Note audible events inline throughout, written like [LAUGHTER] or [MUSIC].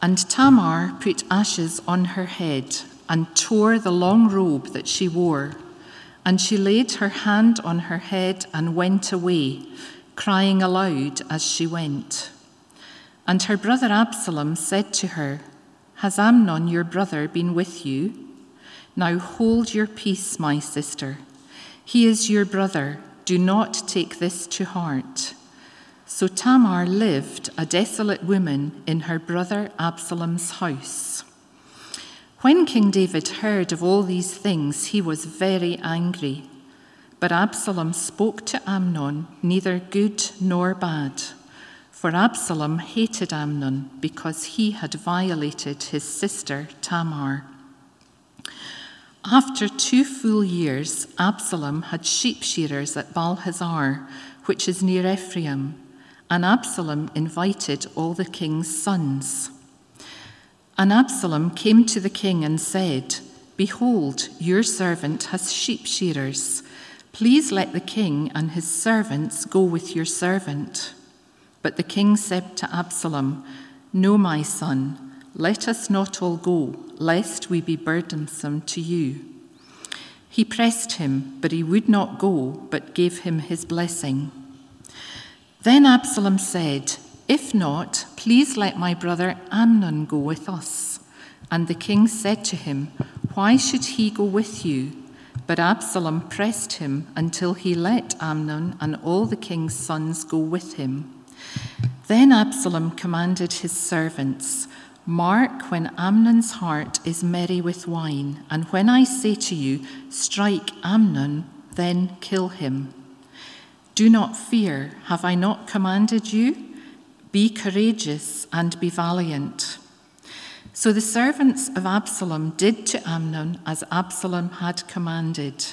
And Tamar put ashes on her head and tore the long robe that she wore. And she laid her hand on her head and went away, crying aloud as she went. And her brother Absalom said to her, Has Amnon your brother been with you? Now hold your peace, my sister. He is your brother. Do not take this to heart. So Tamar lived a desolate woman in her brother Absalom's house. When King David heard of all these things, he was very angry. But Absalom spoke to Amnon neither good nor bad. For Absalom hated Amnon because he had violated his sister Tamar. After two full years, Absalom had sheep shearers at Baalhazor, which is near Ephraim and Absalom invited all the king's sons. And Absalom came to the king and said, Behold, your servant has sheep shearers. Please let the king and his servants go with your servant. But the king said to Absalom, No, my son, let us not all go, lest we be burdensome to you. He pressed him, but he would not go, but gave him his blessing. Then Absalom said, If not, please let my brother Amnon go with us. And the king said to him, Why should he go with you? But Absalom pressed him until he let Amnon and all the king's sons go with him. Then Absalom commanded his servants, Mark when Amnon's heart is merry with wine, and when I say to you, Strike Amnon, then kill him. Do not fear, have I not commanded you? Be courageous and be valiant. So the servants of Absalom did to Amnon as Absalom had commanded.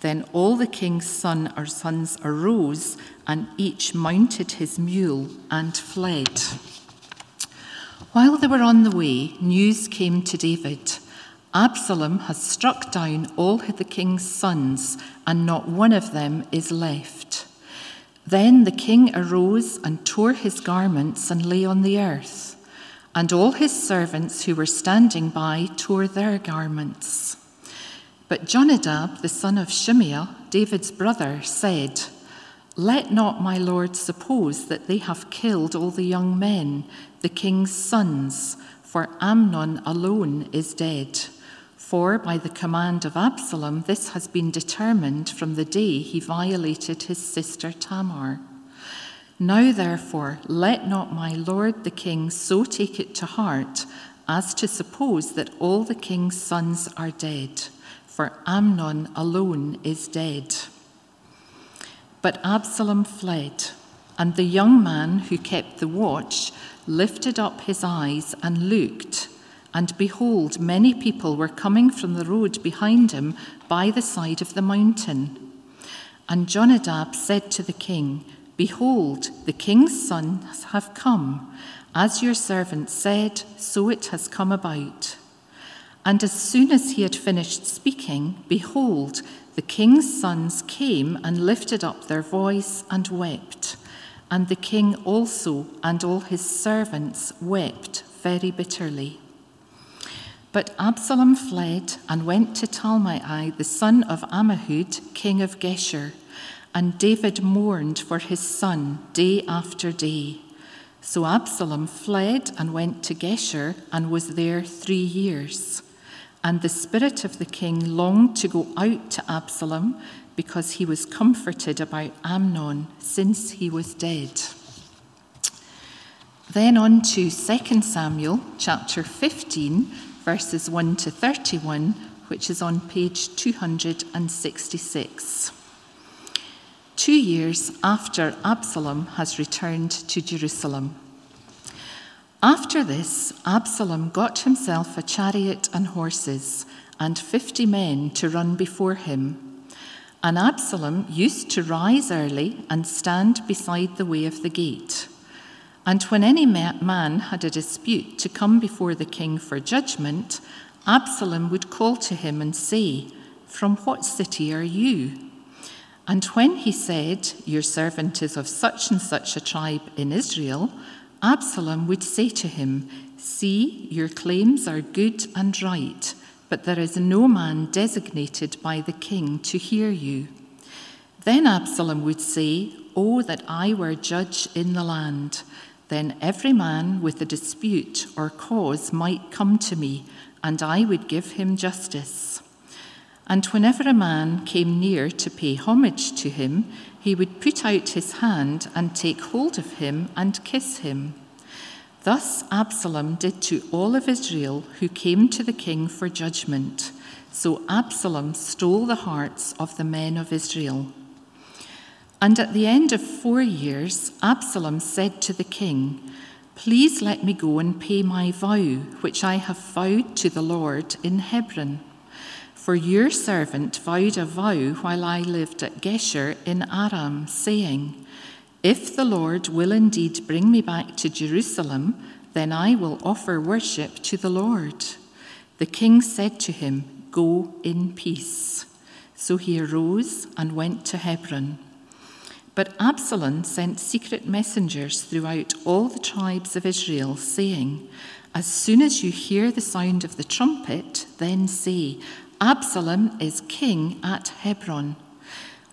Then all the king's son or sons arose, and each mounted his mule and fled. While they were on the way, news came to David Absalom has struck down all the king's sons, and not one of them is left. Then the king arose and tore his garments and lay on the earth, and all his servants who were standing by tore their garments. But Jonadab, the son of Shimeah, David's brother, said, Let not my lord suppose that they have killed all the young men, the king's sons, for Amnon alone is dead. For by the command of Absalom, this has been determined from the day he violated his sister Tamar. Now, therefore, let not my lord the king so take it to heart as to suppose that all the king's sons are dead, for Amnon alone is dead. But Absalom fled, and the young man who kept the watch lifted up his eyes and looked and behold, many people were coming from the road behind him by the side of the mountain. And Jonadab said to the king, Behold, the king's sons have come. As your servant said, so it has come about. And as soon as he had finished speaking, behold, the king's sons came and lifted up their voice and wept. And the king also and all his servants wept very bitterly. But Absalom fled and went to Talmai, the son of Ammihud, king of Geshur, and David mourned for his son day after day. So Absalom fled and went to Geshur and was there three years. And the spirit of the king longed to go out to Absalom because he was comforted about Amnon since he was dead. Then on to 2 Samuel chapter 15 verses 1 to 31, which is on page 266. Two years after Absalom has returned to Jerusalem. After this, Absalom got himself a chariot and horses, and fifty men to run before him. And Absalom used to rise early and stand beside the way of the gate. And when any man had a dispute to come before the king for judgment, Absalom would call to him and say, From what city are you? And when he said, Your servant is of such and such a tribe in Israel, Absalom would say to him, See, your claims are good and right, but there is no man designated by the king to hear you. Then Absalom would say, Oh, that I were judge in the land. Then every man with a dispute or cause might come to me, and I would give him justice. And whenever a man came near to pay homage to him, he would put out his hand and take hold of him and kiss him. Thus Absalom did to all of Israel who came to the king for judgment. So Absalom stole the hearts of the men of Israel. And at the end of four years, Absalom said to the king, Please let me go and pay my vow, which I have vowed to the Lord in Hebron. For your servant vowed a vow while I lived at Geshur in Aram, saying, If the Lord will indeed bring me back to Jerusalem, then I will offer worship to the Lord. The king said to him, Go in peace. So he arose and went to Hebron. But Absalom sent secret messengers throughout all the tribes of Israel, saying, As soon as you hear the sound of the trumpet, then say, Absalom is king at Hebron.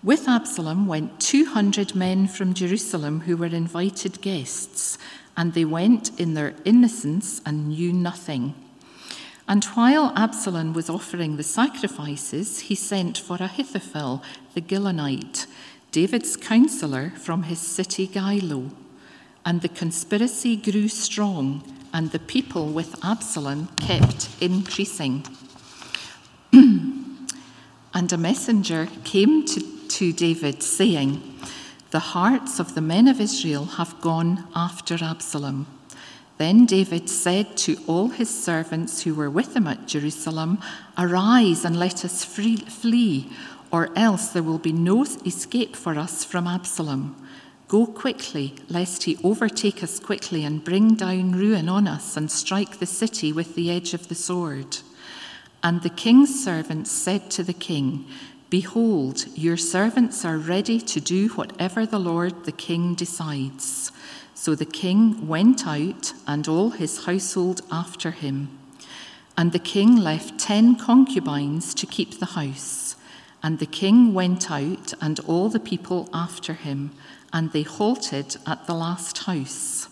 With Absalom went 200 men from Jerusalem who were invited guests, and they went in their innocence and knew nothing. And while Absalom was offering the sacrifices, he sent for Ahithophel the Gilonite David's counselor from his city Gilo. And the conspiracy grew strong, and the people with Absalom kept increasing. [CLEARS THROAT] and a messenger came to, to David, saying, The hearts of the men of Israel have gone after Absalom. Then David said to all his servants who were with him at Jerusalem, Arise and let us free, flee or else there will be no escape for us from Absalom. Go quickly, lest he overtake us quickly and bring down ruin on us and strike the city with the edge of the sword. And the king's servants said to the king, Behold, your servants are ready to do whatever the Lord the king decides. So the king went out, and all his household after him. And the king left ten concubines to keep the house. And the king went out, and all the people after him, and they halted at the last house.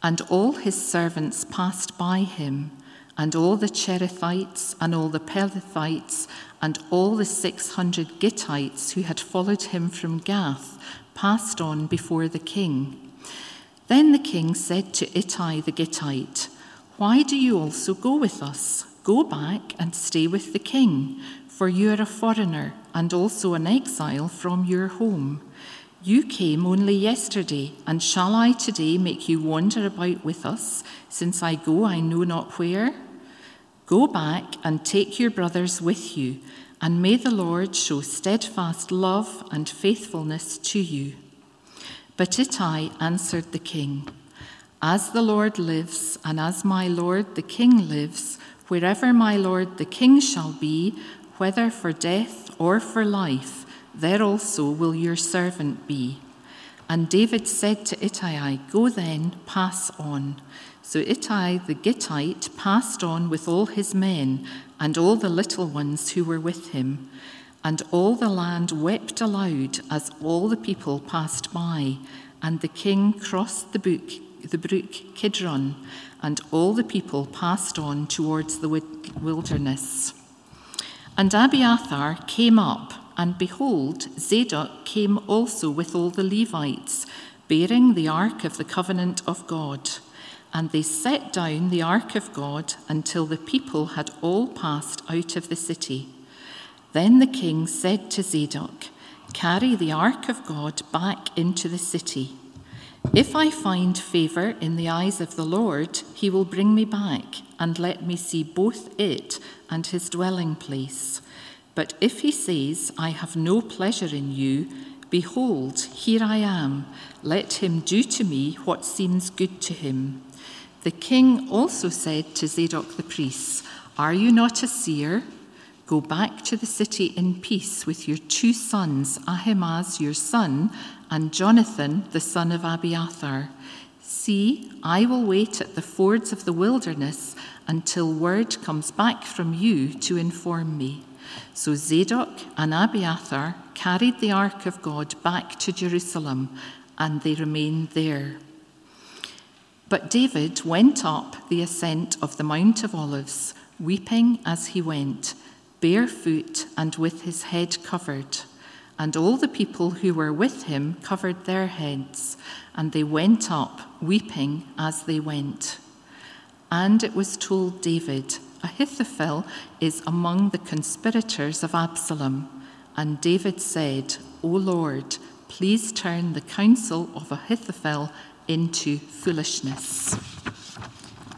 And all his servants passed by him, and all the Cherethites, and all the Pelethites, and all the six hundred Gittites who had followed him from Gath passed on before the king. Then the king said to Ittai the Gittite, Why do you also go with us? Go back and stay with the king for you are a foreigner and also an exile from your home. You came only yesterday, and shall I today make you wander about with us, since I go I know not where? Go back and take your brothers with you, and may the Lord show steadfast love and faithfulness to you. But Ittai answered the king, As the Lord lives, and as my lord the king lives, wherever my lord the king shall be, whether for death or for life, there also will your servant be. And David said to Ittai, Go then, pass on. So Ittai the Gittite passed on with all his men and all the little ones who were with him. And all the land wept aloud as all the people passed by. And the king crossed the brook, the brook Kidron, and all the people passed on towards the wilderness. And Abiathar came up, and behold, Zadok came also with all the Levites, bearing the ark of the covenant of God. And they set down the ark of God until the people had all passed out of the city. Then the king said to Zadok, Carry the ark of God back into the city. If I find favor in the eyes of the Lord, he will bring me back and let me see both it and his dwelling place. But if he says, I have no pleasure in you, behold, here I am, let him do to me what seems good to him. The king also said to Zadok the priest, Are you not a seer? Go back to the city in peace with your two sons, Ahimaaz your son, and Jonathan the son of Abiathar. See, I will wait at the fords of the wilderness until word comes back from you to inform me. So Zadok and Abiathar carried the ark of God back to Jerusalem, and they remained there. But David went up the ascent of the Mount of Olives, weeping as he went, barefoot and with his head covered. And all the people who were with him covered their heads, and they went up, weeping as they went. And it was told David, Ahithophel is among the conspirators of Absalom. And David said, O Lord, please turn the counsel of Ahithophel into foolishness.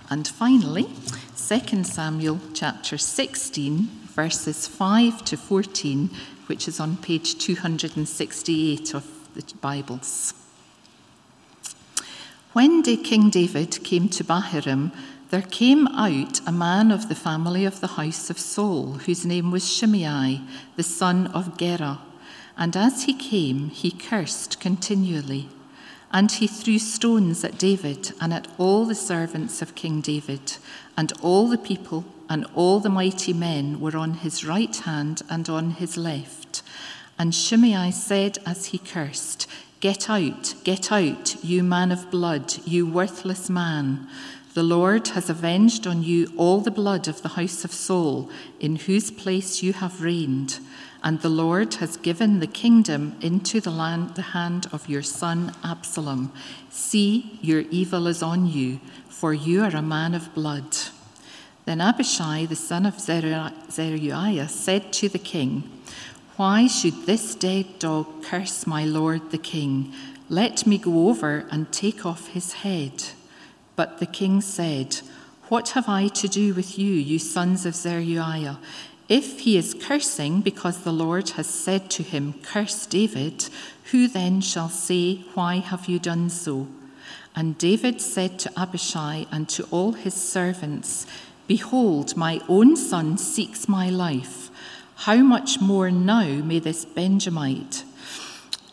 And finally, 2 Samuel chapter 16, verses 5 to 14, which is on page 268 of the Bibles. When King David came to Bahurim, there came out a man of the family of the house of Saul, whose name was Shimei, the son of Gera. And as he came, he cursed continually. And he threw stones at David and at all the servants of King David, and all the people and all the mighty men were on his right hand and on his left. And Shimei said as he cursed, Get out, get out, you man of blood, you worthless man. The Lord has avenged on you all the blood of the house of Saul, in whose place you have reigned. And the Lord has given the kingdom into the, land, the hand of your son Absalom. See, your evil is on you, for you are a man of blood. Then Abishai, the son of Zeruiah, said to the king, Why should this dead dog curse my lord the king? Let me go over and take off his head. But the king said, What have I to do with you, you sons of Zeruiah? If he is cursing because the Lord has said to him, Curse David, who then shall say, Why have you done so? And David said to Abishai and to all his servants, Behold, my own son seeks my life. How much more now may this Benjamite?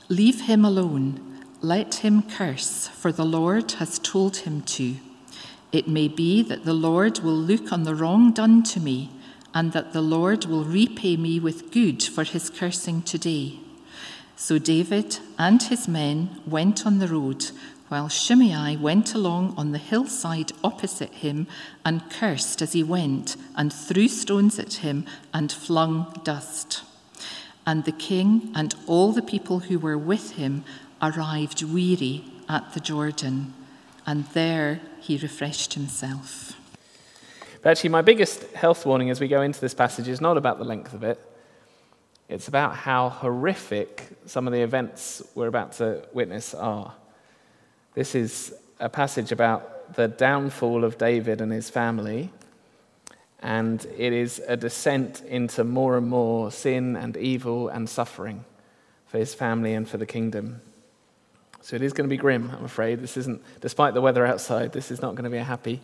Leave him alone let him curse, for the Lord has told him to. It may be that the Lord will look on the wrong done to me, and that the Lord will repay me with good for his cursing today. So David and his men went on the road, while Shimei went along on the hillside opposite him and cursed as he went, and threw stones at him and flung dust. And the king and all the people who were with him arrived weary at the Jordan, and there he refreshed himself. But actually, my biggest health warning as we go into this passage is not about the length of it. It's about how horrific some of the events we're about to witness are. This is a passage about the downfall of David and his family, and it is a descent into more and more sin and evil and suffering for his family and for the kingdom. So it is going to be grim, I'm afraid. This isn't, despite the weather outside, this is not going to be a happy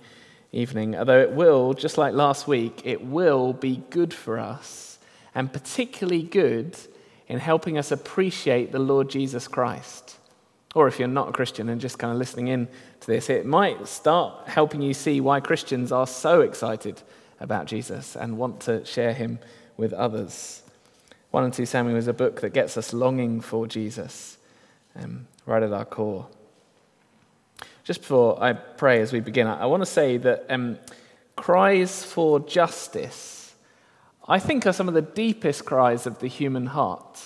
evening. Although it will, just like last week, it will be good for us, and particularly good in helping us appreciate the Lord Jesus Christ. Or if you're not a Christian and just kind of listening in to this, it might start helping you see why Christians are so excited about Jesus and want to share him with others. 1 and 2 Samuel is a book that gets us longing for Jesus. Um, right at our core. Just before I pray as we begin, I want to say that um, cries for justice, I think, are some of the deepest cries of the human heart.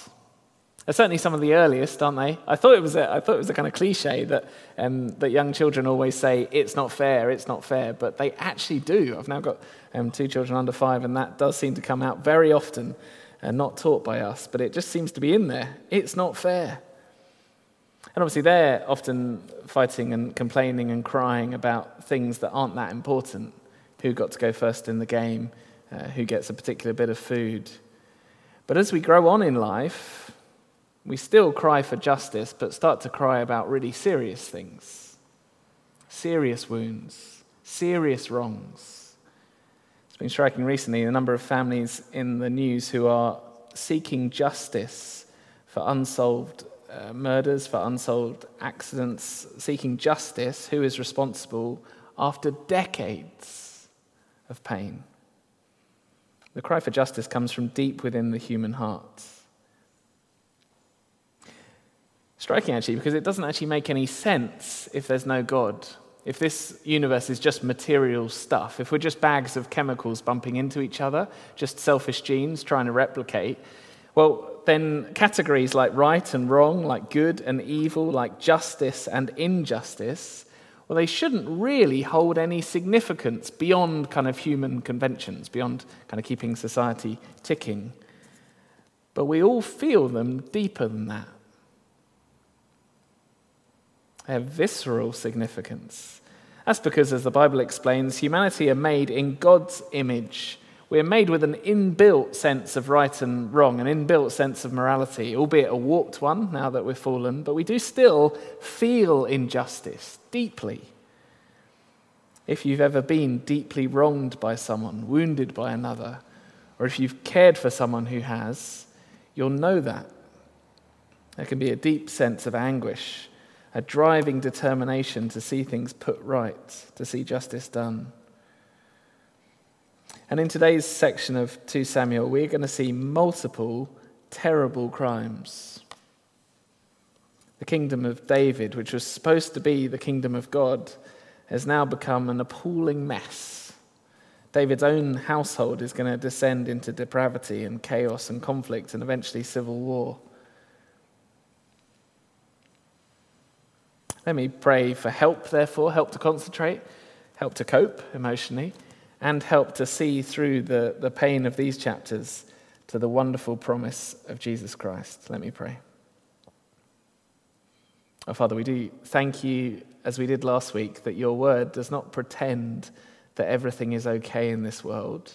They're certainly some of the earliest, aren't they? I thought it was a, I thought it was a kind of cliche that, um, that young children always say, it's not fair, it's not fair, but they actually do. I've now got um, two children under five, and that does seem to come out very often and not taught by us, but it just seems to be in there. It's not fair. And obviously, they're often fighting and complaining and crying about things that aren't that important who got to go first in the game, uh, who gets a particular bit of food. But as we grow on in life, we still cry for justice, but start to cry about really serious things serious wounds, serious wrongs. It's been striking recently the number of families in the news who are seeking justice for unsolved uh, murders, for unsolved accidents, seeking justice, who is responsible after decades of pain. The cry for justice comes from deep within the human heart. Striking, actually, because it doesn't actually make any sense if there's no God. If this universe is just material stuff, if we're just bags of chemicals bumping into each other, just selfish genes trying to replicate, well, then categories like right and wrong, like good and evil, like justice and injustice, well, they shouldn't really hold any significance beyond kind of human conventions, beyond kind of keeping society ticking. But we all feel them deeper than that. They have visceral significance. That's because, as the Bible explains, humanity are made in God's image we're made with an inbuilt sense of right and wrong, an inbuilt sense of morality, albeit a warped one now that we're fallen, but we do still feel injustice deeply. If you've ever been deeply wronged by someone, wounded by another, or if you've cared for someone who has, you'll know that. There can be a deep sense of anguish, a driving determination to see things put right, to see justice done. And in today's section of 2 Samuel, we're going to see multiple terrible crimes. The kingdom of David, which was supposed to be the kingdom of God, has now become an appalling mess. David's own household is going to descend into depravity and chaos and conflict and eventually civil war. Let me pray for help, therefore, help to concentrate, help to cope emotionally and help to see through the, the pain of these chapters to the wonderful promise of Jesus Christ. Let me pray. Oh, Father, we do thank you, as we did last week, that your word does not pretend that everything is okay in this world,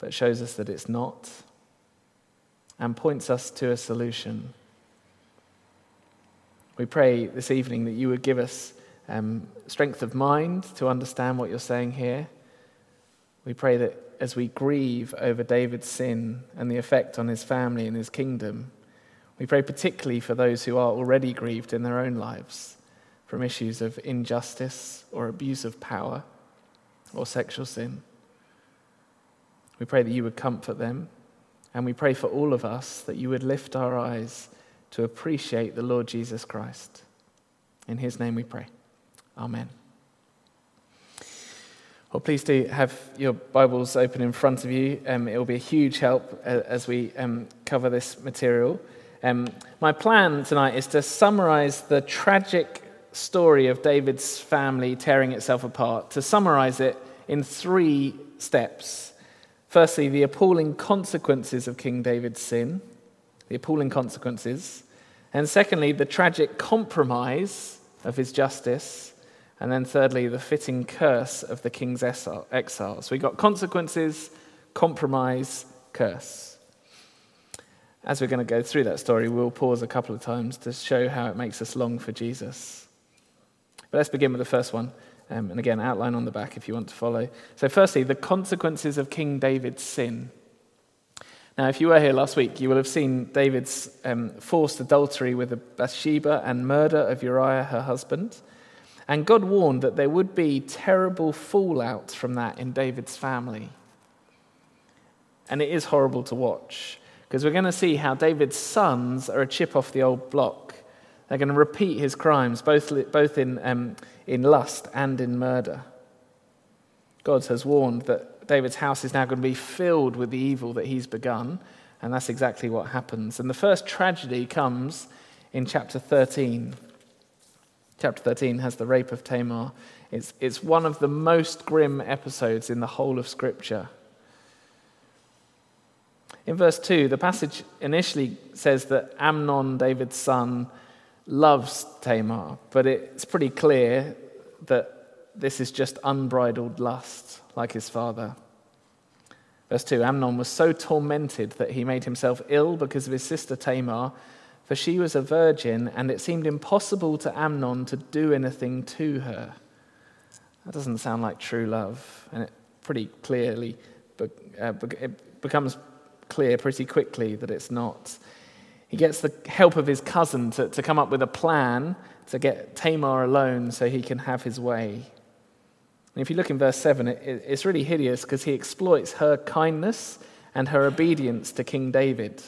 but shows us that it's not and points us to a solution. We pray this evening that you would give us um, strength of mind to understand what you're saying here we pray that as we grieve over David's sin and the effect on his family and his kingdom, we pray particularly for those who are already grieved in their own lives from issues of injustice or abuse of power or sexual sin. We pray that you would comfort them, and we pray for all of us that you would lift our eyes to appreciate the Lord Jesus Christ. In his name we pray. Amen. Well, please do have your Bibles open in front of you. Um, it will be a huge help uh, as we um, cover this material. Um, my plan tonight is to summarize the tragic story of David's family tearing itself apart, to summarize it in three steps. Firstly, the appalling consequences of King David's sin, the appalling consequences. And secondly, the tragic compromise of his justice. And then, thirdly, the fitting curse of the king's exile. So we got consequences, compromise, curse. As we're going to go through that story, we'll pause a couple of times to show how it makes us long for Jesus. But let's begin with the first one. Um, and again, outline on the back if you want to follow. So, firstly, the consequences of King David's sin. Now, if you were here last week, you will have seen David's um, forced adultery with Bathsheba and murder of Uriah, her husband. And God warned that there would be terrible fallout from that in David's family. And it is horrible to watch because we're going to see how David's sons are a chip off the old block. They're going to repeat his crimes, both, both in, um, in lust and in murder. God has warned that David's house is now going to be filled with the evil that he's begun, and that's exactly what happens. And the first tragedy comes in chapter 13. Chapter 13 has the rape of Tamar. It's, it's one of the most grim episodes in the whole of Scripture. In verse 2, the passage initially says that Amnon, David's son, loves Tamar, but it's pretty clear that this is just unbridled lust, like his father. Verse 2 Amnon was so tormented that he made himself ill because of his sister Tamar for she was a virgin, and it seemed impossible to Amnon to do anything to her. That doesn't sound like true love, and it pretty clearly uh, it becomes clear pretty quickly that it's not. He gets the help of his cousin to, to come up with a plan to get Tamar alone so he can have his way. And if you look in verse 7, it, it's really hideous because he exploits her kindness and her obedience to King David.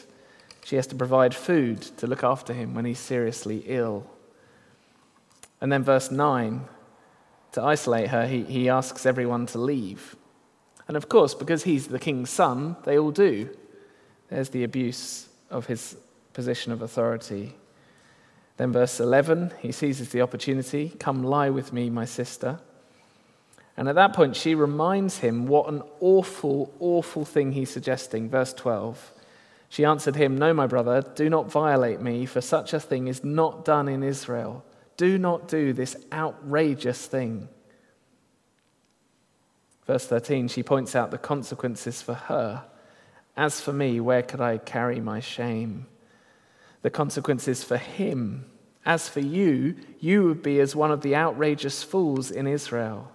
She has to provide food to look after him when he's seriously ill. And then, verse 9, to isolate her, he, he asks everyone to leave. And of course, because he's the king's son, they all do. There's the abuse of his position of authority. Then, verse 11, he seizes the opportunity Come lie with me, my sister. And at that point, she reminds him what an awful, awful thing he's suggesting. Verse 12. She answered him, No, my brother, do not violate me, for such a thing is not done in Israel. Do not do this outrageous thing. Verse 13, she points out the consequences for her. As for me, where could I carry my shame? The consequences for him. As for you, you would be as one of the outrageous fools in Israel.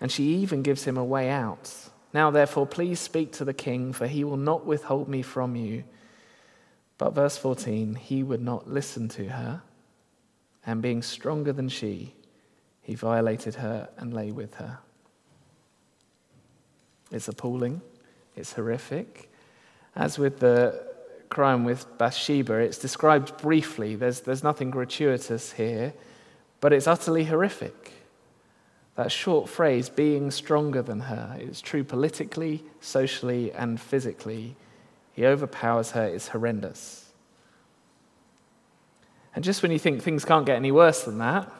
And she even gives him a way out. Now, therefore, please speak to the king, for he will not withhold me from you. But verse 14, he would not listen to her, and being stronger than she, he violated her and lay with her. It's appalling, it's horrific. As with the crime with Bathsheba, it's described briefly. There's, there's nothing gratuitous here, but it's utterly horrific. That short phrase, being stronger than her, is true politically, socially, and physically. He overpowers her, it's horrendous. And just when you think things can't get any worse than that,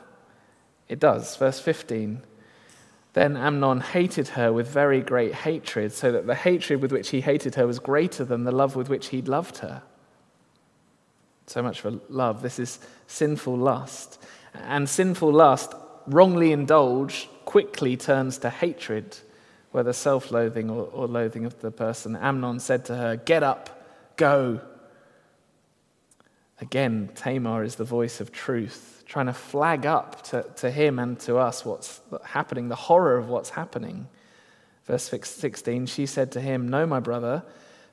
it does. Verse 15. Then Amnon hated her with very great hatred, so that the hatred with which he hated her was greater than the love with which he'd loved her. So much for love. This is sinful lust. And sinful lust wrongly indulged quickly turns to hatred, whether self loathing or, or loathing of the person. Amnon said to her, Get up, go. Again, Tamar is the voice of truth, trying to flag up to, to him and to us what's happening, the horror of what's happening. Verse 16, she said to him, No, my brother,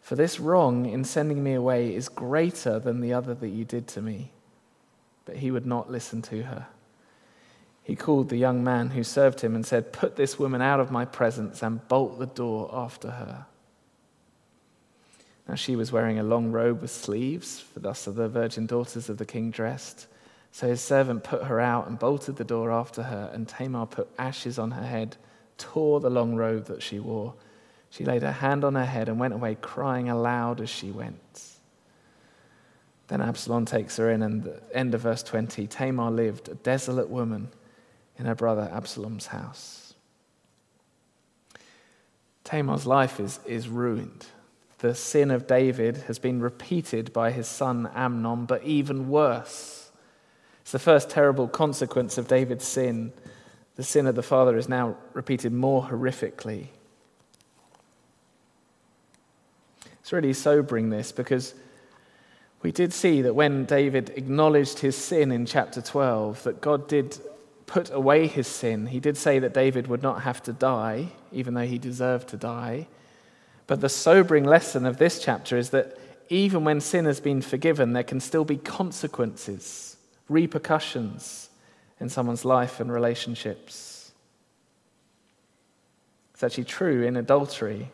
for this wrong in sending me away is greater than the other that you did to me. But he would not listen to her he called the young man who served him and said, Put this woman out of my presence and bolt the door after her. Now she was wearing a long robe with sleeves, for thus are the virgin daughters of the king dressed. So his servant put her out and bolted the door after her, and Tamar put ashes on her head, tore the long robe that she wore. She laid her hand on her head and went away crying aloud as she went. Then Absalom takes her in, and the end of verse 20 Tamar lived, a desolate woman in her brother Absalom's house. Tamar's life is, is ruined. The sin of David has been repeated by his son Amnon, but even worse. It's the first terrible consequence of David's sin. The sin of the father is now repeated more horrifically. It's really sobering, this, because we did see that when David acknowledged his sin in chapter 12, that God did put away his sin. He did say that David would not have to die, even though he deserved to die. But the sobering lesson of this chapter is that even when sin has been forgiven, there can still be consequences, repercussions in someone's life and relationships. It's actually true in adultery.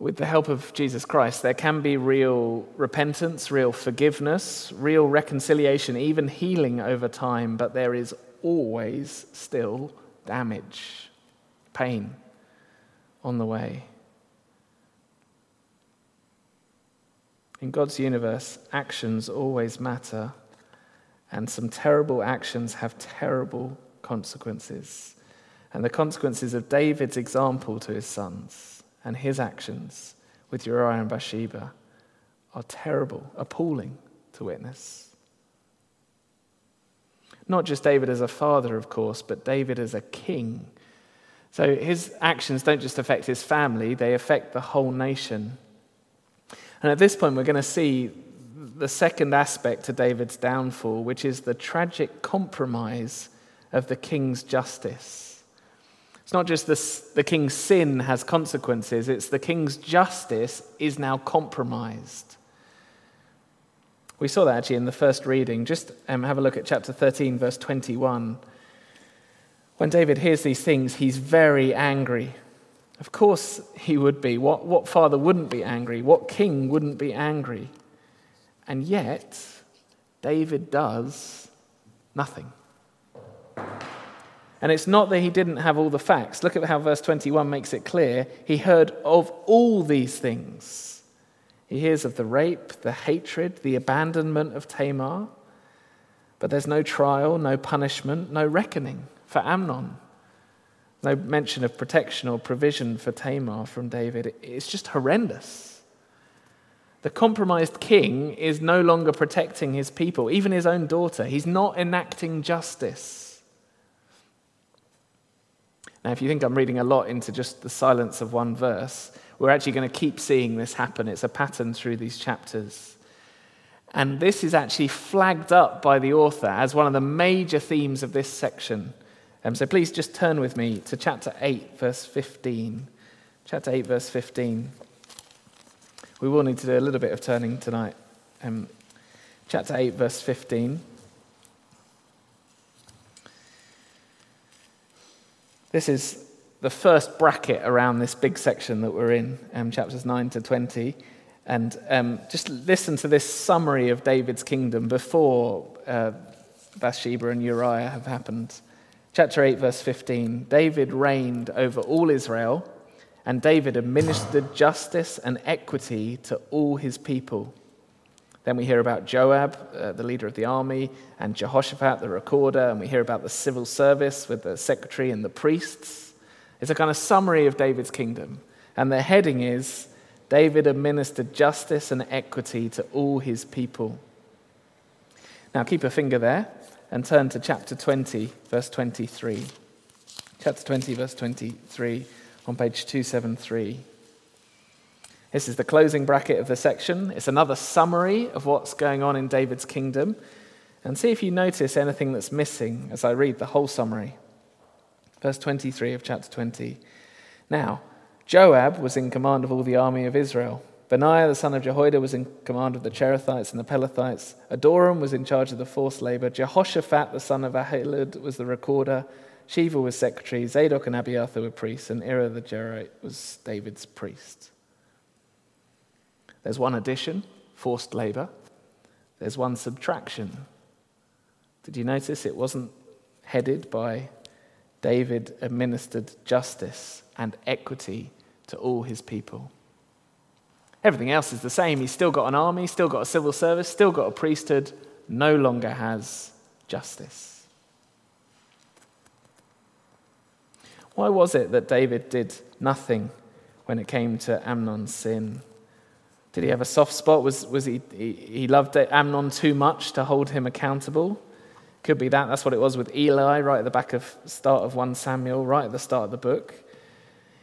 With the help of Jesus Christ, there can be real repentance, real forgiveness, real reconciliation, even healing over time, but there is always still damage, pain on the way. In God's universe, actions always matter, and some terrible actions have terrible consequences. And the consequences of David's example to his sons and his actions with Uriah and Bathsheba are terrible, appalling to witness. Not just David as a father, of course, but David as a king. So his actions don't just affect his family, they affect the whole nation. And at this point, we're going to see the second aspect to David's downfall, which is the tragic compromise of the king's justice. It's not just the, the king's sin has consequences, it's the king's justice is now compromised. We saw that actually in the first reading. Just um, have a look at chapter 13, verse 21. When David hears these things, he's very angry. Of course, he would be. What, what father wouldn't be angry? What king wouldn't be angry? And yet, David does nothing. And it's not that he didn't have all the facts. Look at how verse 21 makes it clear. He heard of all these things. He hears of the rape, the hatred, the abandonment of Tamar. But there's no trial, no punishment, no reckoning for Amnon. No mention of protection or provision for Tamar from David. It's just horrendous. The compromised king is no longer protecting his people, even his own daughter. He's not enacting justice. Now, if you think I'm reading a lot into just the silence of one verse, we're actually going to keep seeing this happen. It's a pattern through these chapters. And this is actually flagged up by the author as one of the major themes of this section. Um, so please just turn with me to chapter 8, verse 15. Chapter 8, verse 15. We will need to do a little bit of turning tonight. Um, chapter 8, verse 15. This is the first bracket around this big section that we're in, um, chapters 9 to 20. And um, just listen to this summary of David's kingdom before uh, Bathsheba and Uriah have happened. Chapter 8, verse 15 David reigned over all Israel, and David administered justice and equity to all his people. Then we hear about Joab, uh, the leader of the army, and Jehoshaphat, the recorder, and we hear about the civil service with the secretary and the priests. It's a kind of summary of David's kingdom. And the heading is David administered justice and equity to all his people. Now, keep a finger there and turn to chapter 20, verse 23. Chapter 20, verse 23, on page 273. This is the closing bracket of the section. It's another summary of what's going on in David's kingdom. And see if you notice anything that's missing as I read the whole summary. Verse 23 of chapter 20. Now, Joab was in command of all the army of Israel. Benaiah, the son of Jehoiada, was in command of the Cherethites and the Pelethites. Adoram was in charge of the forced labor. Jehoshaphat, the son of Ahilud, was the recorder. Sheva was secretary. Zadok and Abiathar were priests. And Ira the Jairite was David's priest. There's one addition, forced labor. There's one subtraction. Did you notice it wasn't headed by David administered justice and equity to all his people? Everything else is the same. He's still got an army, still got a civil service, still got a priesthood, no longer has justice. Why was it that David did nothing when it came to Amnon's sin? Did he have a soft spot? Was, was he, he, he loved Amnon too much to hold him accountable? Could be that. That's what it was with Eli right at the back of start of 1 Samuel, right at the start of the book.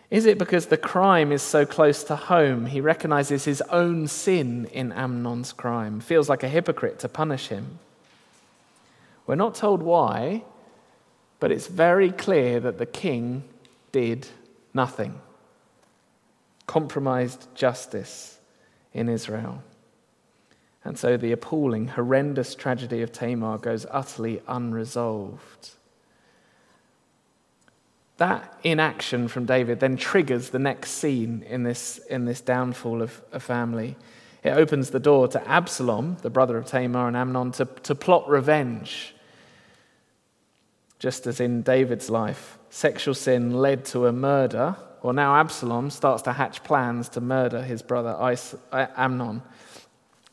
Is it because the crime is so close to home? He recognizes his own sin in Amnon's crime, feels like a hypocrite to punish him. We're not told why, but it's very clear that the king did nothing. Compromised justice in Israel. And so the appalling, horrendous tragedy of Tamar goes utterly unresolved. That inaction from David then triggers the next scene in this, in this downfall of a family. It opens the door to Absalom, the brother of Tamar and Amnon, to, to plot revenge. Just as in David's life, sexual sin led to a murder, well, now Absalom starts to hatch plans to murder his brother Amnon.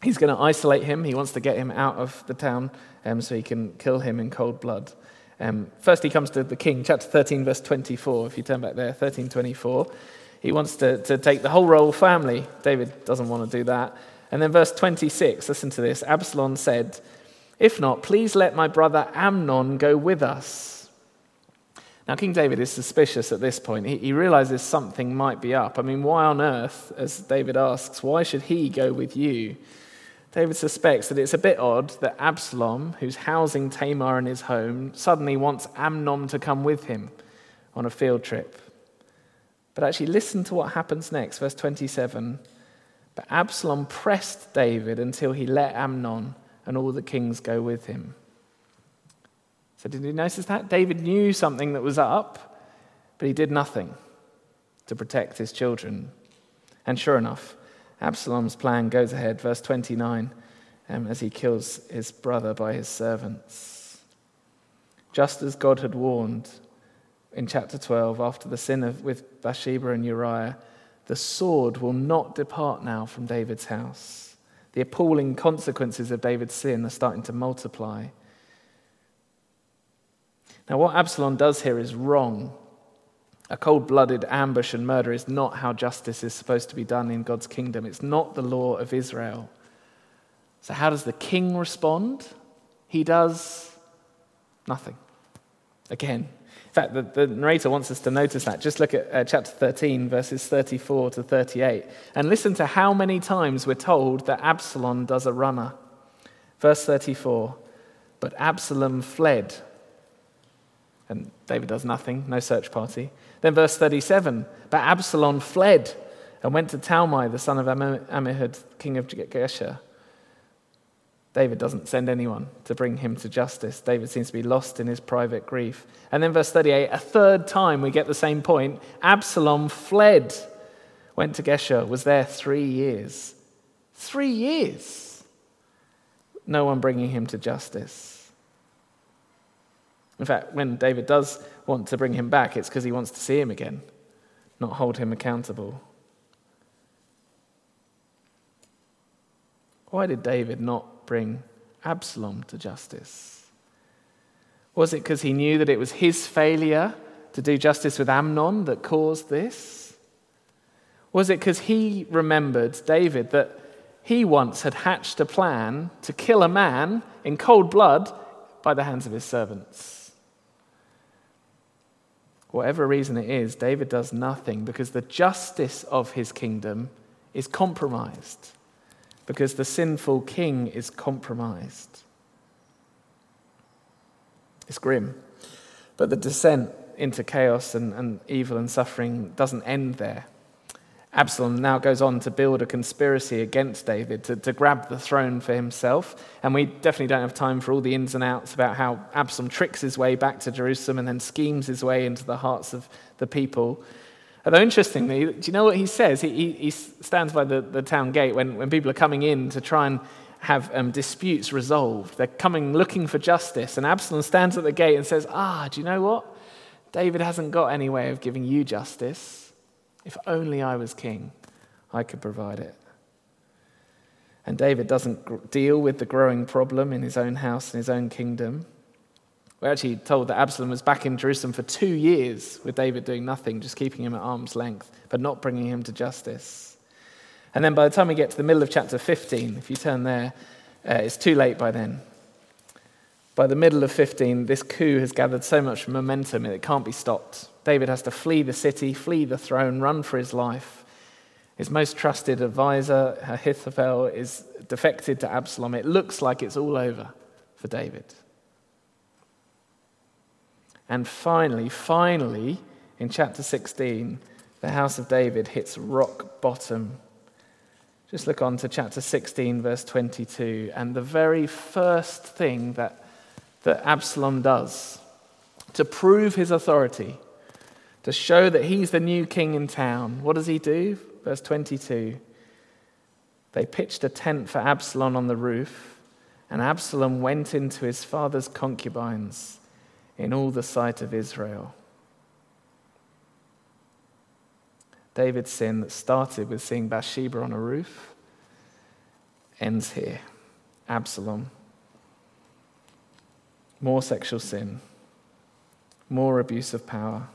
He's going to isolate him. He wants to get him out of the town um, so he can kill him in cold blood. Um, first, he comes to the king, chapter 13, verse 24. If you turn back there, 13, 24. He wants to, to take the whole royal family. David doesn't want to do that. And then, verse 26, listen to this Absalom said, If not, please let my brother Amnon go with us. Now, King David is suspicious at this point. He, he realizes something might be up. I mean, why on earth, as David asks, why should he go with you? David suspects that it's a bit odd that Absalom, who's housing Tamar in his home, suddenly wants Amnon to come with him on a field trip. But actually, listen to what happens next, verse 27. But Absalom pressed David until he let Amnon and all the kings go with him. So, did you notice that? David knew something that was up, but he did nothing to protect his children. And sure enough, Absalom's plan goes ahead, verse 29, um, as he kills his brother by his servants. Just as God had warned in chapter 12, after the sin of, with Bathsheba and Uriah, the sword will not depart now from David's house. The appalling consequences of David's sin are starting to multiply. Now, what Absalom does here is wrong. A cold blooded ambush and murder is not how justice is supposed to be done in God's kingdom. It's not the law of Israel. So, how does the king respond? He does nothing. Again, in fact, the, the, narrator wants us to notice that. Just look at uh, chapter 13, verses 34 to 38, and listen to how many times we're told that Absalom does a runner. Verse 34 But Absalom fled. And David does nothing, no search party. Then verse 37 But Absalom fled and went to Talmai, the son of Ammihud, king of Geshur. David doesn't send anyone to bring him to justice. David seems to be lost in his private grief. And then, verse 38, a third time we get the same point. Absalom fled, went to Geshur, was there three years. Three years. No one bringing him to justice. In fact, when David does want to bring him back, it's because he wants to see him again, not hold him accountable. Why did David not bring Absalom to justice? Was it because he knew that it was his failure to do justice with Amnon that caused this? Was it because he remembered, David, that he once had hatched a plan to kill a man in cold blood by the hands of his servants? Whatever reason it is, David does nothing because the justice of his kingdom is compromised because the sinful king is compromised. It's grim. But the descent into chaos and, and evil and suffering doesn't end there. Absalom now goes on to build a conspiracy against David to, to grab the throne for himself. And we definitely don't have time for all the ins and outs about how Absalom tricks his way back to Jerusalem and then schemes his way into the hearts of the people. Although, interestingly, do you know what he says? He, he, he stands by the, the town gate when, when people are coming in to try and have um, disputes resolved. They're coming looking for justice. And Absalom stands at the gate and says, Ah, do you know what? David hasn't got any way of giving you justice. If only I was king, I could provide it. And David doesn't deal with the growing problem in his own house and his own kingdom. We're actually told that Absalom was back in Jerusalem for two years with David doing nothing, just keeping him at arm's length, but not bringing him to justice. And then by the time we get to the middle of chapter 15, if you turn there, uh, it's too late by then. By the middle of 15, this coup has gathered so much momentum that it can't be stopped. David has to flee the city, flee the throne, run for his life. His most trusted advisor, Ahithophel, is defected to Absalom. It looks like it's all over for David. And finally, finally, in chapter 16, the house of David hits rock bottom. Just look on to chapter 16, verse 22. And the very first thing that, that Absalom does to prove his authority, to show that he's the new king in town, what does he do? Verse 22. They pitched a tent for Absalom on the roof, and Absalom went into his father's concubines in all the sight of Israel. David's sin that started with seeing Bathsheba on a roof ends here. Absalom. More sexual sin, more abuse of power.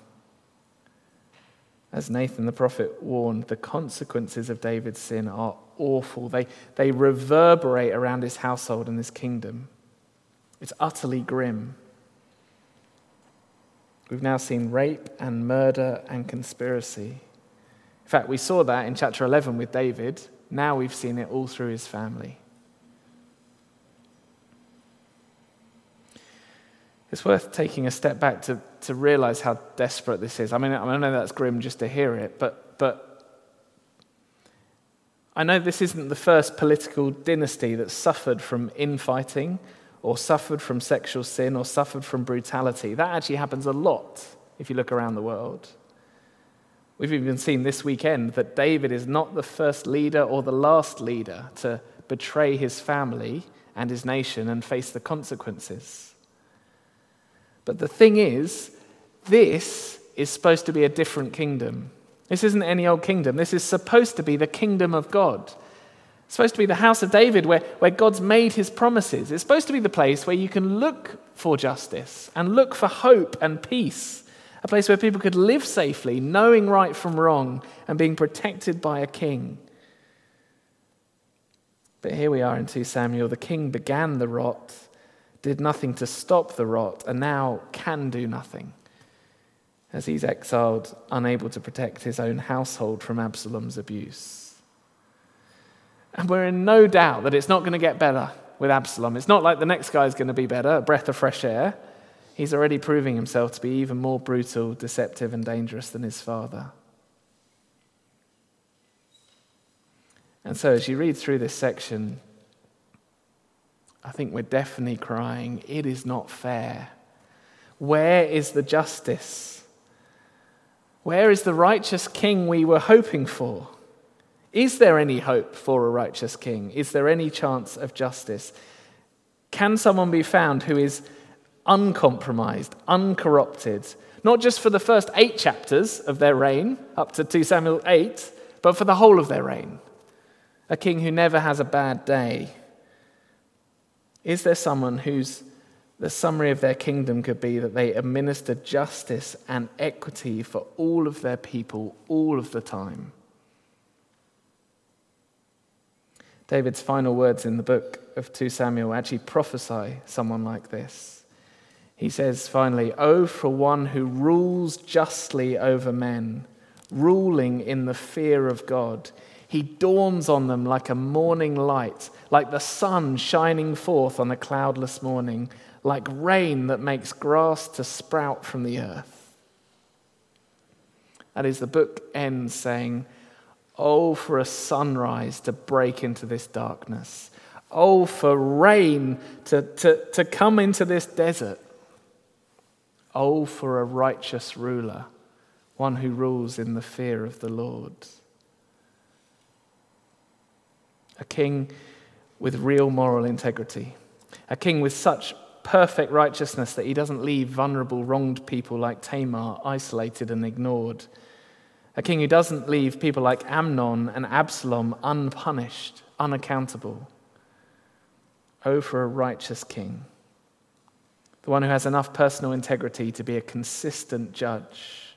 As Nathan the prophet warned, the consequences of David's sin are awful. They, they reverberate around his household and his kingdom. It's utterly grim. We've now seen rape and murder and conspiracy. In fact, we saw that in chapter 11 with David. Now we've seen it all through his family. It's worth taking a step back to, to realize how desperate this is. I mean, I know that's grim just to hear it, but, but I know this isn't the first political dynasty that suffered from infighting or suffered from sexual sin or suffered from brutality. That actually happens a lot if you look around the world. We've even seen this weekend that David is not the first leader or the last leader to betray his family and his nation and face the consequences. But the thing is, this is supposed to be a different kingdom. This isn't any old kingdom. This is supposed to be the kingdom of God. It's supposed to be the house of David where, where God's made his promises. It's supposed to be the place where you can look for justice and look for hope and peace. A place where people could live safely, knowing right from wrong and being protected by a king. But here we are in 2 Samuel. The king began the rot, did nothing to stop the rot, and now can do nothing as he's exiled, unable to protect his own household from Absalom's abuse. And we're in no doubt that it's not going to get better with Absalom. It's not like the next guy is going to be better, a breath of fresh air. He's already proving himself to be even more brutal, deceptive, and dangerous than his father. And so, as you read through this section, I think we're definitely crying, It is not fair. Where is the justice? Where is the righteous king we were hoping for? Is there any hope for a righteous king? Is there any chance of justice? Can someone be found who is uncompromised, uncorrupted, not just for the first eight chapters of their reign, up to 2 Samuel 8, but for the whole of their reign? A king who never has a bad day. Is there someone whose the summary of their kingdom could be that they administer justice and equity for all of their people all of the time. David's final words in the book of 2 Samuel actually prophesy someone like this. He says finally, Oh, for one who rules justly over men, ruling in the fear of God. He dawns on them like a morning light, like the sun shining forth on a cloudless morning like rain that makes grass to sprout from the earth. That is, the book ends saying, Oh, for a sunrise to break into this darkness. Oh, for rain to, to, to come into this desert. Oh, for a righteous ruler, one who rules in the fear of the Lord. A king with real moral integrity, a king with such perfect righteousness that he doesn't leave vulnerable, wronged people like Tamar isolated and ignored. A king who doesn't leave people like Amnon and Absalom unpunished, unaccountable. Oh, for a righteous king. The one who has enough personal integrity to be a consistent judge.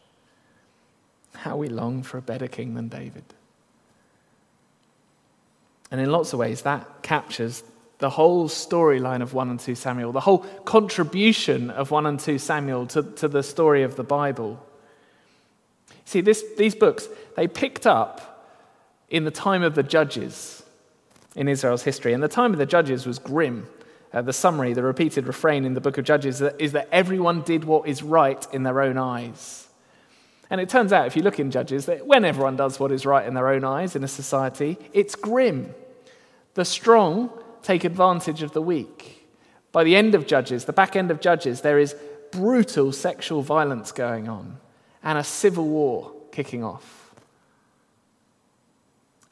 How we long for a better king than David. And in lots of ways, that captures the whole storyline of 1 and 2 Samuel, the whole contribution of 1 and 2 Samuel to, to the story of the Bible. See, this, these books, they picked up in the time of the judges in Israel's history. And the time of the judges was grim. Uh, the summary, the repeated refrain in the book of Judges is that everyone did what is right in their own eyes. And it turns out, if you look in Judges, that when everyone does what is right in their own eyes in a society, it's grim. The strong take advantage of the weak. By the end of Judges, the back end of Judges, there is brutal sexual violence going on and a civil war kicking off.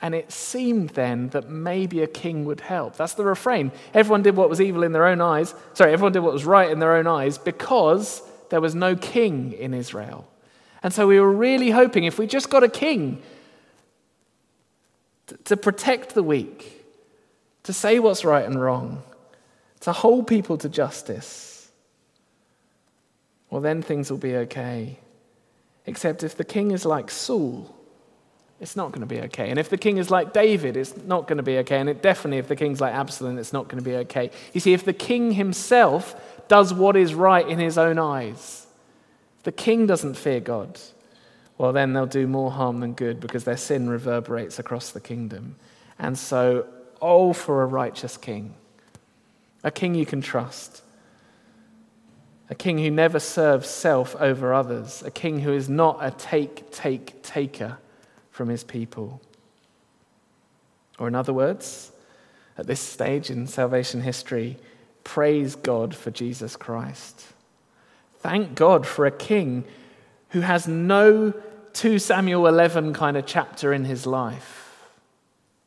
And it seemed then that maybe a king would help. That's the refrain. Everyone did what was evil in their own eyes. Sorry, everyone did what was right in their own eyes because there was no king in Israel. And so we were really hoping if we just got a king to protect the weak, to say what's right and wrong, to hold people to justice, well, then things will be okay. Except if the king is like Saul, it's not going to be okay. And if the king is like David, it's not going to be okay. And it definitely, if the king's like Absalom, it's not going to be okay. You see, if the king himself does what is right in his own eyes, the king doesn't fear God, well, then they'll do more harm than good because their sin reverberates across the kingdom. And so Oh, for a righteous king, a king you can trust, a king who never serves self over others, a king who is not a take, take, taker from his people. Or, in other words, at this stage in salvation history, praise God for Jesus Christ. Thank God for a king who has no 2 Samuel 11 kind of chapter in his life.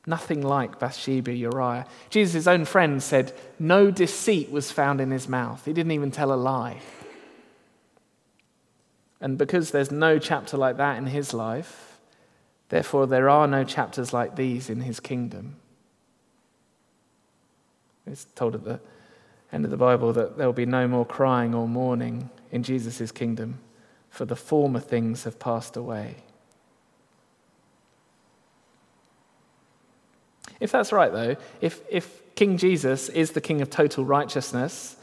Nothing like Bathsheba, Uriah. Jesus' own friend said, No deceit was found in his mouth. He didn't even tell a lie. And because there's no chapter like that in his life, therefore there are no chapters like these in his kingdom. It's told at the end of the Bible that there will be no more crying or mourning in Jesus' kingdom, for the former things have passed away. If that's right, though, if, if King Jesus is the king of total righteousness,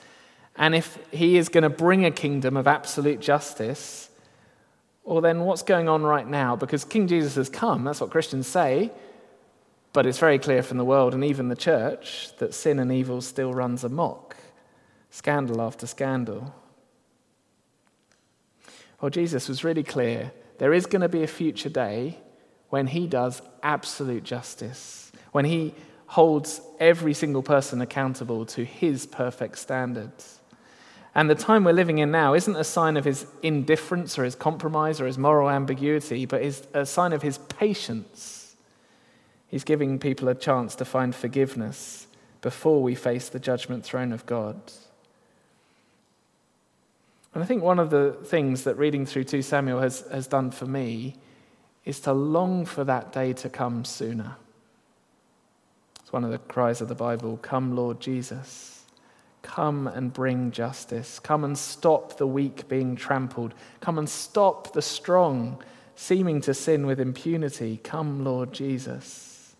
and if he is going to bring a kingdom of absolute justice, well, then what's going on right now? Because King Jesus has come, that's what Christians say, but it's very clear from the world and even the church that sin and evil still runs amok, scandal after scandal. Well, Jesus was really clear there is going to be a future day when he does absolute justice, when he holds every single person accountable to his perfect standards. And the time we're living in now isn't a sign of his indifference or his compromise or his moral ambiguity, but is a sign of his patience. He's giving people a chance to find forgiveness before we face the judgment throne of God. And I think one of the things that reading through 2 Samuel has, has done for me is to long for that day to come sooner. It's one of the cries of the Bible Come, Lord Jesus. Come and bring justice. Come and stop the weak being trampled. Come and stop the strong seeming to sin with impunity. Come, Lord Jesus.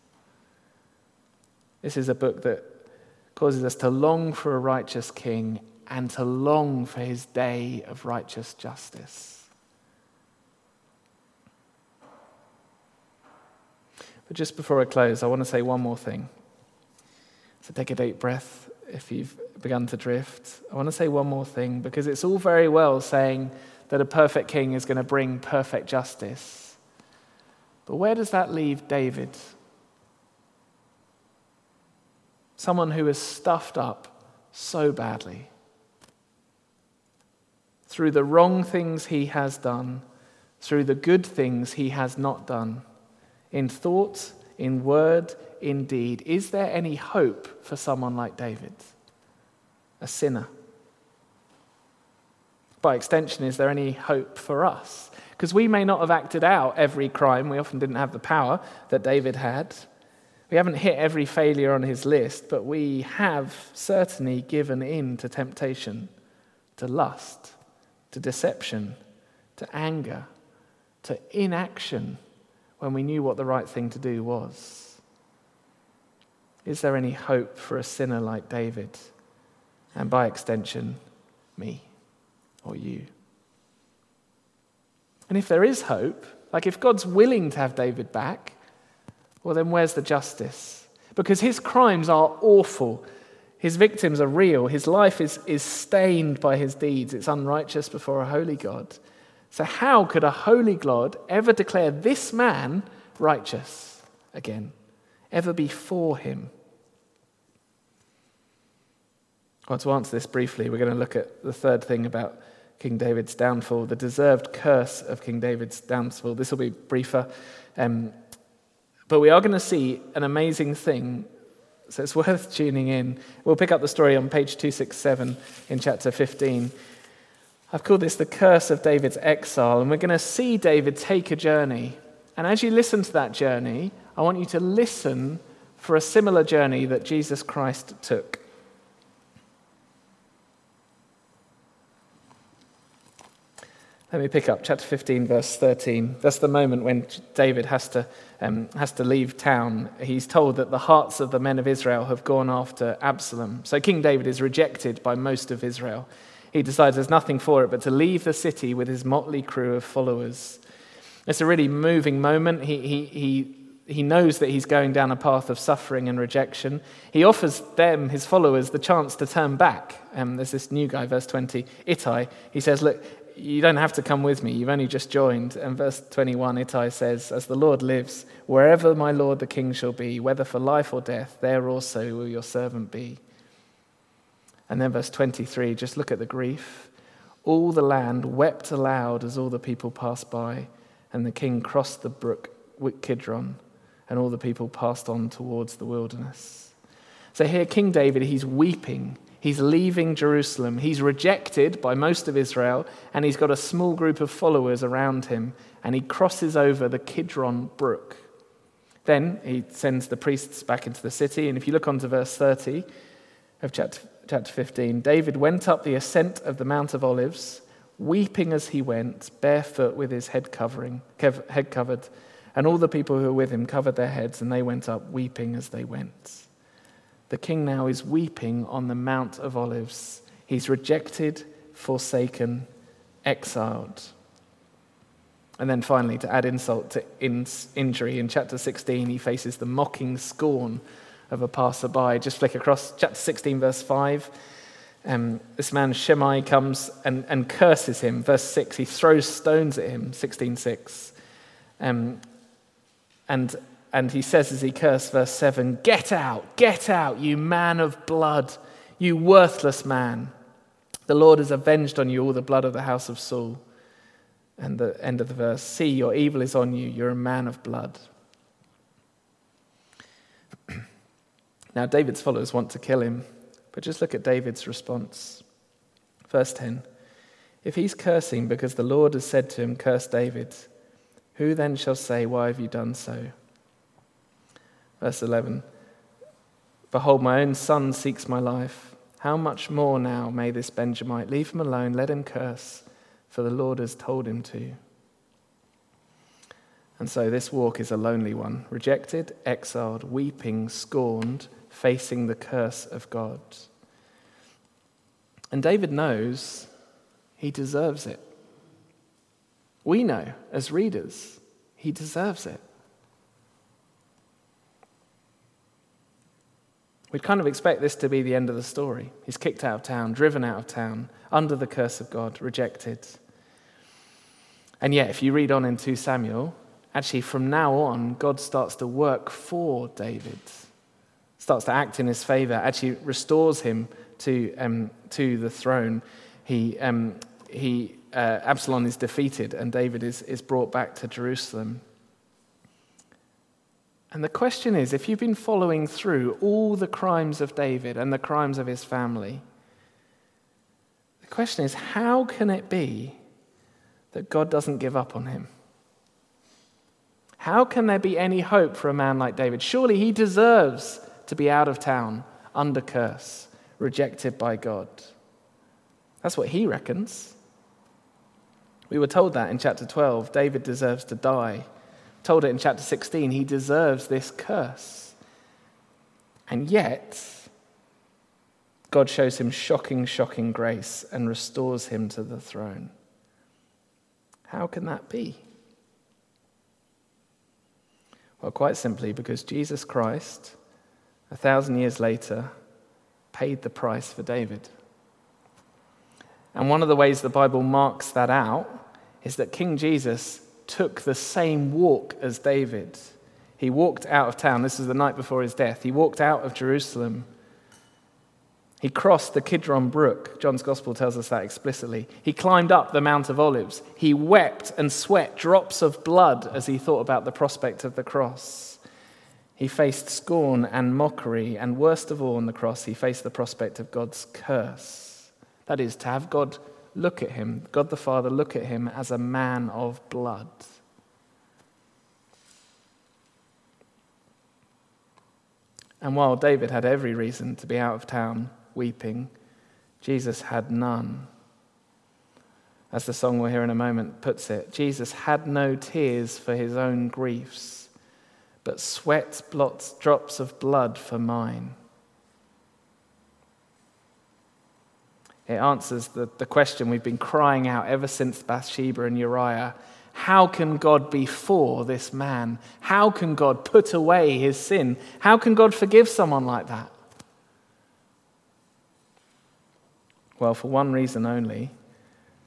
This is a book that causes us to long for a righteous king and to long for his day of righteous justice. But just before I close, I want to say one more thing. So take a deep breath if you've begun to drift, I want to say one more thing because it's all very well saying that a perfect king is going to bring perfect justice. But where does that leave David? Someone who is stuffed up so badly through the wrong things he has done, through the good things he has not done, in thought, in word, in deed. Is there any hope for someone like David? a sinner? By extension, is there any hope for us? Because we may not have acted out every crime, we often didn't have the power that David had. We haven't hit every failure on his list, but we have certainly given in to temptation, to lust, to deception, to anger, to inaction when we knew what the right thing to do was. Is there any hope for a sinner like David? and by extension, me or you. And if there is hope, like if God's willing to have David back, well, then where's the justice? Because his crimes are awful. His victims are real. His life is, is stained by his deeds. It's unrighteous before a holy God. So, how could a holy God ever declare this man righteous again? Ever be for him? Well, to answer this briefly, we're going to look at the third thing about King David's downfall, the deserved curse of King David's downfall. This will be briefer. Um, but we are going to see an amazing thing, so it's worth [LAUGHS] tuning in. We'll pick up the story on page 267 in chapter 15. I've called this the curse of David's exile, and we're going to see David take a journey. And as you listen to that journey, I want you to listen for a similar journey that Jesus Christ took. Let me pick up chapter 15, verse 13. That's the moment when David has to, um, has to leave town. He's told that the hearts of the men of Israel have gone after Absalom. So King David is rejected by most of Israel. He decides there's nothing for it but to leave the city with his motley crew of followers. It's a really moving moment. He, he, he, he knows that he's going down a path of suffering and rejection. He offers them, his followers, the chance to turn back. Um, there's this new guy, verse 20, Ittai. He says, Look, You don't have to come with me. You've only just joined. And verse 21, Ittai says, As the Lord lives, wherever my Lord the King shall be, whether for life or death, there also will your servant be. And then verse 23, just look at the grief. All the land wept aloud as all the people passed by, and the king crossed the brook with Kidron, and all the people passed on towards the wilderness. So here, King David, he's weeping He's leaving Jerusalem. He's rejected by most of Israel, and he's got a small group of followers around him, and he crosses over the Kidron Brook. Then he sends the priests back into the city, and if you look on to verse 30 of chapter, chapter 15, David went up the ascent of the Mount of Olives, weeping as he went, barefoot with his head covering, head covered, and all the people who were with him covered their heads, and they went up weeping as they went. The king now is weeping on the Mount of Olives. He's rejected, forsaken, exiled. And then finally, to add insult to injury, in chapter 16, he faces the mocking scorn of a passerby. Just flick across chapter 16, verse 5. Um, this man Shimei comes and, and curses him. Verse 6, he throws stones at him, 16.6. Um, and and he says as he cursed, verse 7 Get out, get out, you man of blood, you worthless man. The Lord has avenged on you all the blood of the house of Saul. And the end of the verse See, your evil is on you, you're a man of blood. [CLEARS THROAT] now, David's followers want to kill him, but just look at David's response. Verse 10 If he's cursing because the Lord has said to him, Curse David, who then shall say, Why have you done so? Verse 11 Behold, my own son seeks my life. How much more now may this Benjamite? Leave him alone, let him curse, for the Lord has told him to. And so this walk is a lonely one rejected, exiled, weeping, scorned, facing the curse of God. And David knows he deserves it. We know as readers he deserves it. We'd kind of expect this to be the end of the story. He's kicked out of town, driven out of town, under the curse of God, rejected. And yet, if you read on in 2 Samuel, actually from now on, God starts to work for David, starts to act in his favor, actually restores him to, um, to the throne. He, um, he, uh, Absalom is defeated, and David is, is brought back to Jerusalem. And the question is if you've been following through all the crimes of David and the crimes of his family, the question is how can it be that God doesn't give up on him? How can there be any hope for a man like David? Surely he deserves to be out of town, under curse, rejected by God. That's what he reckons. We were told that in chapter 12. David deserves to die told it in chapter 16, he deserves this curse. And yet, God shows him shocking, shocking grace and restores him to the throne. How can that be? Well, quite simply, because Jesus Christ, a thousand years later, paid the price for David. And one of the ways the Bible marks that out is that King Jesus took the same walk as David. He walked out of town. This is the night before his death. He walked out of Jerusalem. He crossed the Kidron Brook. John's Gospel tells us that explicitly. He climbed up the Mount of Olives. He wept and sweat drops of blood as he thought about the prospect of the cross. He faced scorn and mockery, and worst of all on the cross, he faced the prospect of God's curse. That is, to have God look at him, God the Father look at him as a man of blood. And while David had every reason to be out of town weeping, Jesus had none. As the song we'll hear in a moment puts it, Jesus had no tears for his own griefs, but sweat blots, drops of blood for mine. It answers the, the question we've been crying out ever since Bathsheba and Uriah. How can God be for this man? How can God put away his sin? How can God forgive someone like that? Well, for one reason only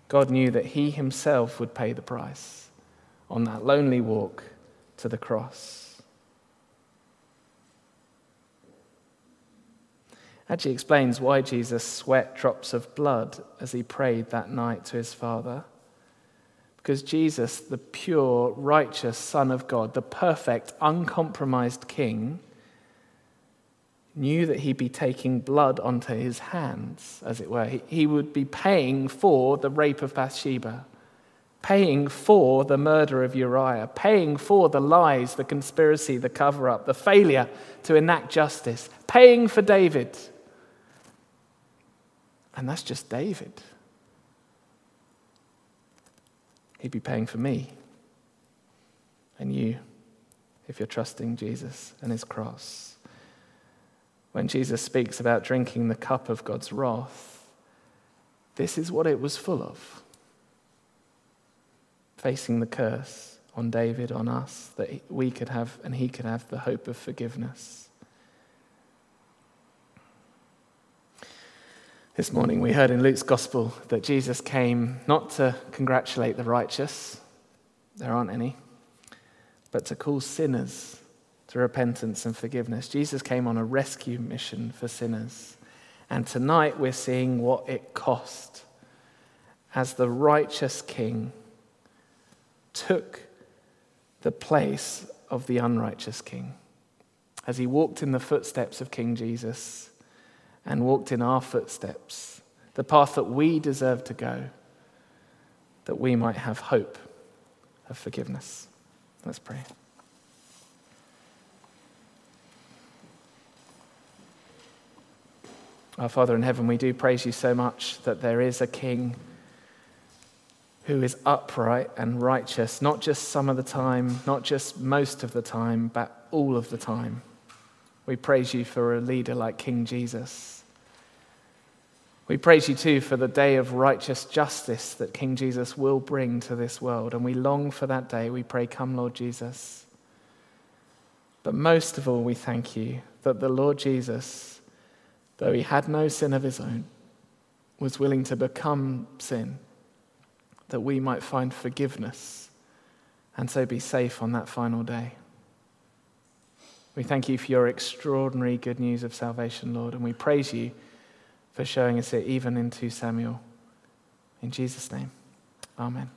God knew that he himself would pay the price on that lonely walk to the cross. Actually explains why Jesus sweat drops of blood as he prayed that night to his Father. Because Jesus, the pure, righteous Son of God, the perfect, uncompromised King, knew that he'd be taking blood onto his hands, as it were. He, he would be paying for the rape of Bathsheba, paying for the murder of Uriah, paying for the lies, the conspiracy, the cover up, the failure to enact justice, paying for David. And that's just David. He'd be paying for me and you if you're trusting Jesus and his cross. When Jesus speaks about drinking the cup of God's wrath, this is what it was full of facing the curse on David, on us, that we could have and he could have the hope of forgiveness. This morning we heard in Luke's gospel that Jesus came not to congratulate the righteous, there aren't any, but to call sinners to repentance and forgiveness. Jesus came on a rescue mission for sinners. And tonight we're seeing what it cost as the righteous king took the place of the unrighteous king. As he walked in the footsteps of King Jesus and walked in our footsteps, the path that we deserve to go, that we might have hope of forgiveness. Let's pray. Our Father in heaven, we do praise you so much that there is a King who is upright and righteous, not just some of the time, not just most of the time, but all of the time. We praise you for a leader like King Jesus. We praise you too for the day of righteous justice that King Jesus will bring to this world. And we long for that day. We pray, Come, Lord Jesus. But most of all, we thank you that the Lord Jesus, though he had no sin of his own, was willing to become sin that we might find forgiveness and so be safe on that final day. We thank you for your extraordinary good news of salvation, Lord, and we praise you for showing us it even in 2 Samuel. In Jesus' name, amen.